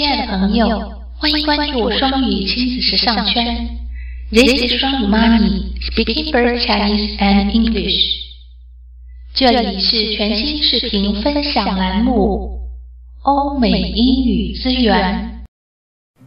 亲爱的朋友，欢迎关注双语亲子时尚圈。This is 双语妈咪 speaking both Chinese and English。这里是全新视频分享栏目，欧美英语资源。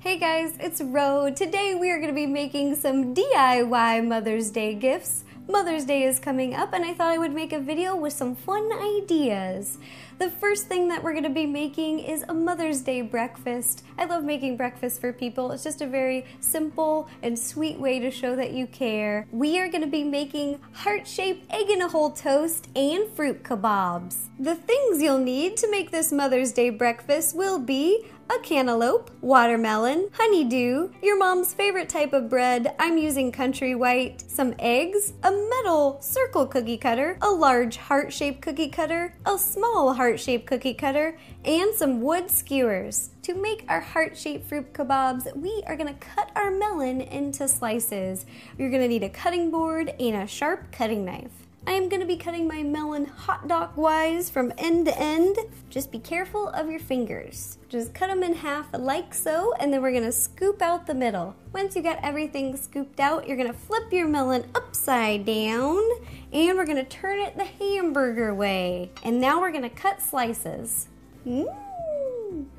Hey guys, it's Ro. Today we are going to be making some DIY Mother's Day gifts. Mother's Day is coming up, and I thought I would make a video with some fun ideas. The first thing that we're going to be making is a Mother's Day breakfast. I love making breakfast for people. It's just a very simple and sweet way to show that you care. We are going to be making heart-shaped egg in a hole toast and fruit kebabs. The things you'll need to make this Mother's Day breakfast will be a cantaloupe, watermelon, honeydew, your mom's favorite type of bread, I'm using country white, some eggs, a metal circle cookie cutter, a large heart-shaped cookie cutter, a small heart-shaped cookie cutter, and some wood skewers. To make our heart-shaped fruit kebabs, we are gonna cut our melon into slices. You're gonna need a cutting board and a sharp cutting knife. I am to be cutting my melon hot dog wise from end to end. Just be careful of your fingers. Just cut them in half like so, and then we're to scoop out the middle. Once you got everything scooped out, you're to flip your melon upside down, and we're to turn it the hamburger way. And now we're to cut slices. Mmm.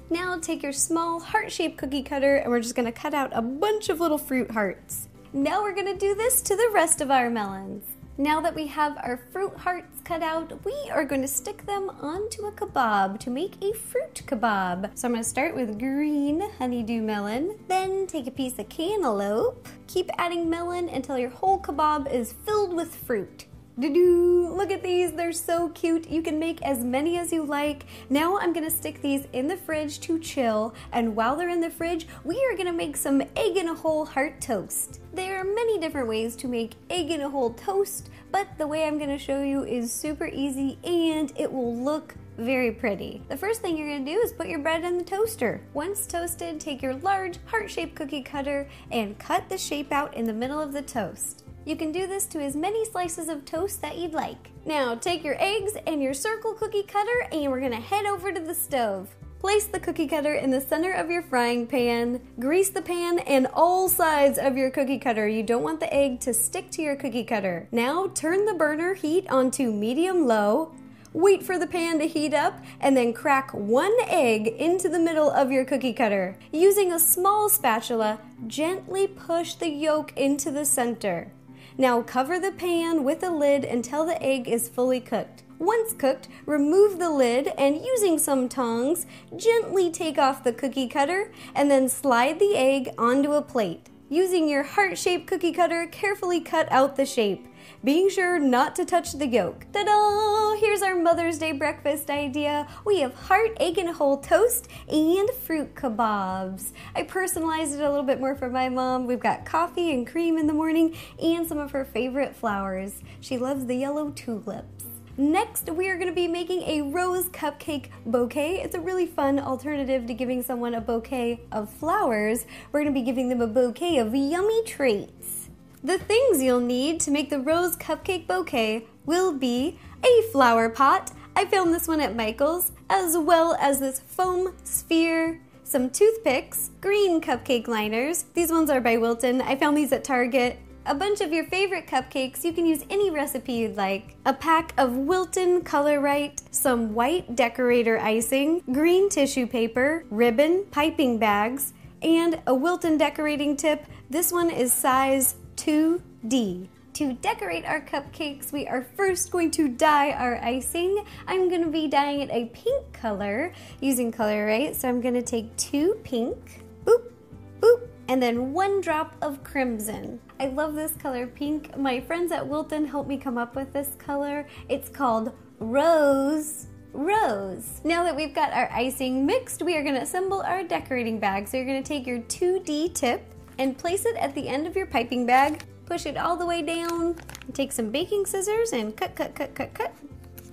Now take your small heart-shaped cookie cutter, and we're just to cut out a bunch of little fruit hearts. Now we're to do this to the rest of our melons. Now that we have our fruit hearts cut out, we are going to stick them onto a kebab to make a fruit kebab. So I'm going to start with green honeydew melon, then take a piece of cantaloupe, keep adding melon until your whole kebab is filled with fruit. Doo-doo! Look at these, they're so cute. You can make as many as you like. Now I'm gonna stick these in the fridge to chill, and while they're in the fridge, we are gonna make some egg in a hole heart toast. There are many different ways to make egg in a hole toast, but the way I'm gonna show you is super easy and it will look very pretty. The first thing you're gonna do is put your bread in the toaster. Once toasted, take your large heart-shaped cookie cutter and cut the shape out in the middle of the toast. You can do this to as many slices of toast that you'd like. Now take your eggs and your circle cookie cutter and we're gonna head over to the stove. Place the cookie cutter in the center of your frying pan. Grease the pan and all sides of your cookie cutter. You don't want the egg to stick to your cookie cutter. Now turn the burner heat onto medium low. Wait for the pan to heat up and then crack one egg into the middle of your cookie cutter. Using a small spatula, gently push the yolk into the center. Now cover the pan with a lid until the egg is fully cooked. Once cooked, remove the lid and using some tongs, gently take off the cookie cutter and then slide the egg onto a plate. Using your heart-shaped cookie cutter, carefully cut out the shape being sure not to touch the yolk. Ta-da! Here's our Mother's Day breakfast idea. We have heart, egg, and whole toast and fruit kebabs. I personalized it a little bit more for my mom. We've got coffee and cream in the morning and some of her favorite flowers. She loves the yellow tulips. Next, we are going to be making a rose cupcake bouquet. It's a really fun alternative to giving someone a bouquet of flowers. We're going to be giving them a bouquet of yummy treats. The things you'll need to make the rose cupcake bouquet will be a flower pot, I found this one at Michael's, as well as this foam sphere, some toothpicks, green cupcake liners. These ones are by Wilton. I found these at Target. A bunch of your favorite cupcakes. You can use any recipe you'd like. A pack of Wilton Color Right, some white decorator icing, green tissue paper, ribbon, piping bags, and a Wilton decorating tip. This one is size 2D. To decorate our cupcakes, we are first going to dye our icing. I'm going to be dyeing it a pink color using Color Right. So I'm going to take two pink, boop, boop, and then one drop of crimson. I love this color pink. My friends at Wilton helped me come up with this color. It's called Rose Rose. Now that we've got our icing mixed, we are going to assemble our decorating bag. So you're going to take your 2D tip and place it at the end of your piping bag. Push it all the way down. Take some baking scissors and cut, cut, cut, cut, cut.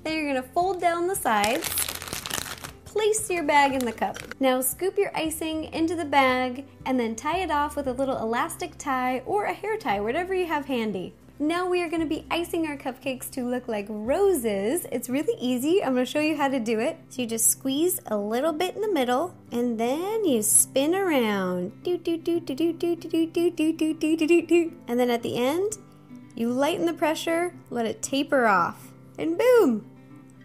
Then you're gonna fold down the sides. Place your bag in the cup. Now scoop your icing into the bag and then tie it off with a little elastic tie or a hair tie, whatever you have handy. Now we are gonna be icing our cupcakes to look like roses. It's really easy. I'm gonna show you how to do it. So you just squeeze a little bit in the middle and then you spin around. And then at the end, you lighten the pressure, let it taper off, and boom!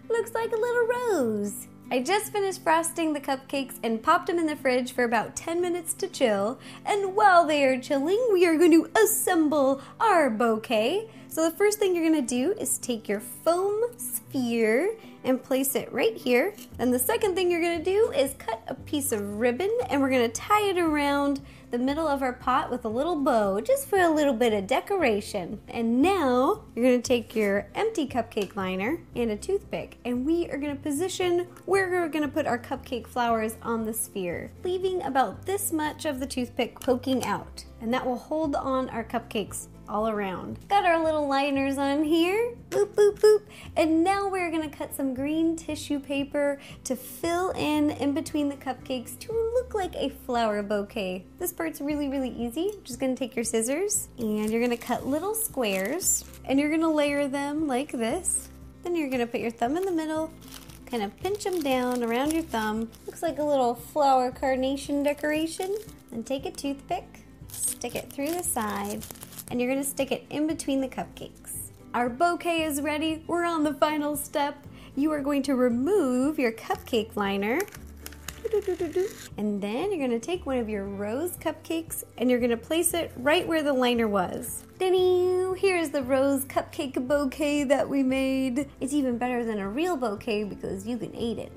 Looks like a little rose. I just finished frosting the cupcakes and popped them in the fridge for about 10 minutes to chill. And while they are chilling, we are going to assemble our bouquet. So the first thing you're gonna do is take your foam sphere and place it right here. And the second thing you're gonna do is cut a piece of ribbon and we're gonna tie it around the middle of our pot with a little bow just for a little bit of decoration. And now you're gonna take your empty cupcake liner and a toothpick and we are gonna position where we're gonna put our cupcake flowers on the sphere, leaving about this much of the toothpick poking out. And that will hold on our cupcakes all around. Got our little liners on here, boop, boop, boop. And now we're gonna cut some green tissue paper to fill in in between the cupcakes to look like a flower bouquet. This part's really, really easy. Just gonna take your scissors and you're gonna cut little squares and you're gonna layer them like this. Then you're gonna put your thumb in the middle, kind of pinch them down around your thumb. Looks like a little flower carnation decoration. And take a toothpick, stick it through the side, and you're gonna stick it in between the cupcakes. Our bouquet is ready. We're on the final step. You are going to remove your cupcake liner. And then you're gonna take one of your rose cupcakes and you're gonna place it right where the liner was. Here's the rose cupcake bouquet that we made. It's even better than a real bouquet because you can eat it.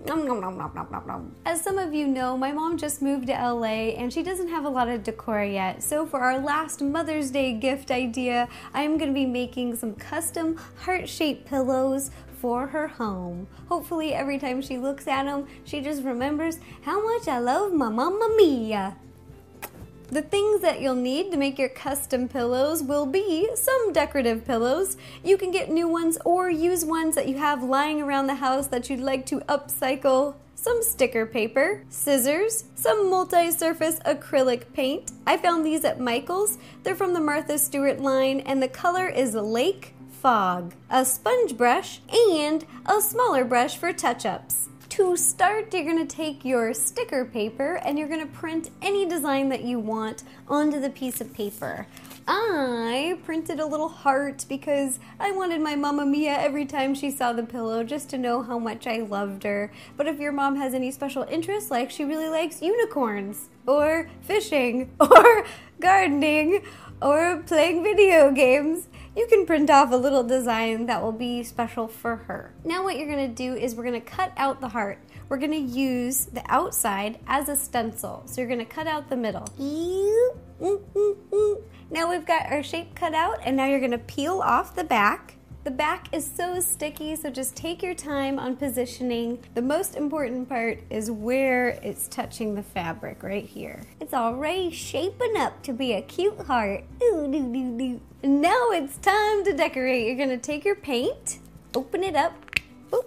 As some of you know, my mom just moved to LA and she doesn't have a lot of decor yet. So for our last Mother's Day gift idea, I am gonna be making some custom heart-shaped pillows for her home. Hopefully every time she looks at them, she just remembers how much I love my Mamma Mia. The things that you'll need to make your custom pillows will be some decorative pillows. You can get new ones or use ones that you have lying around the house that you'd like to upcycle some sticker paper, scissors, some multi-surface acrylic paint. I found these at Michael's. They're from the Martha Stewart line and the color is Lake Fog, a sponge brush, and a smaller brush for touch-ups. To start, you're gonna take your sticker paper and you're gonna print any design that you want onto the piece of paper. I printed a little heart because I wanted my Mamma Mia every time she saw the pillow just to know how much I loved her. But if your mom has any special interests, like she really likes unicorns, or fishing, or gardening, or playing video games, you can print off a little design that will be special for her. Now what you're gonna do is we're gonna cut out the heart. We're gonna use the outside as a stencil. So you're gonna cut out the middle. Now we've got our shape cut out and now you're gonna peel off the back. The back is so sticky, so just take your time on positioning. The most important part is where it's touching the fabric right here. It's already shaping up to be a cute heart. Ooh, doo, doo, doo. Now it's time to decorate. You're gonna take your paint, open it up, boop,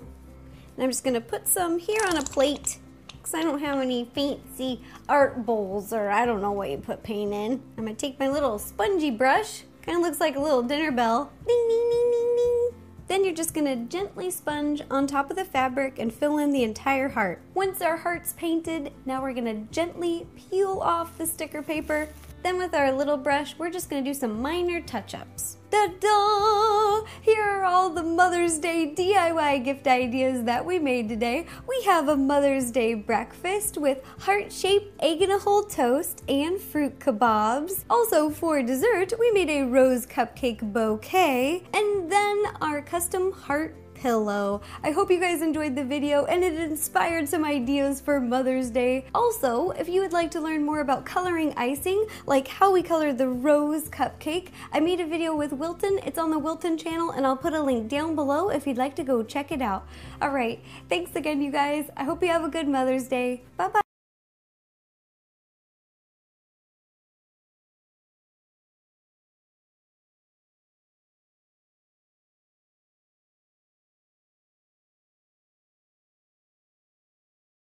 and I'm just gonna put some here on a plate because I don't have any fancy art bowls or I don't know what you put paint in. I'm gonna take my little spongy brush, kind of looks like a little dinner bell, ding, ding, ding, ding, ding. Then you're just gonna gently sponge on top of the fabric and fill in the entire heart. Once our heart's painted, now we're gonna gently peel off the sticker paper then with our little brush, we're just gonna do some minor touch-ups. Ta-da! Here are all the Mother's Day DIY gift ideas that we made today. We have a Mother's Day breakfast with heart-shaped egg and a hole toast and fruit kebabs. Also for dessert, we made a rose cupcake bouquet and then our custom heart pillow. I hope you guys enjoyed the video and it inspired some ideas for Mother's Day. Also, if you would like to learn more about coloring icing, like how we colored the rose cupcake, I made a video with Wilton. It's on the Wilton channel and I'll put a link down below if you'd like to go check it out. Alright, thanks again you guys. I hope you have a good Mother's Day. Bye bye.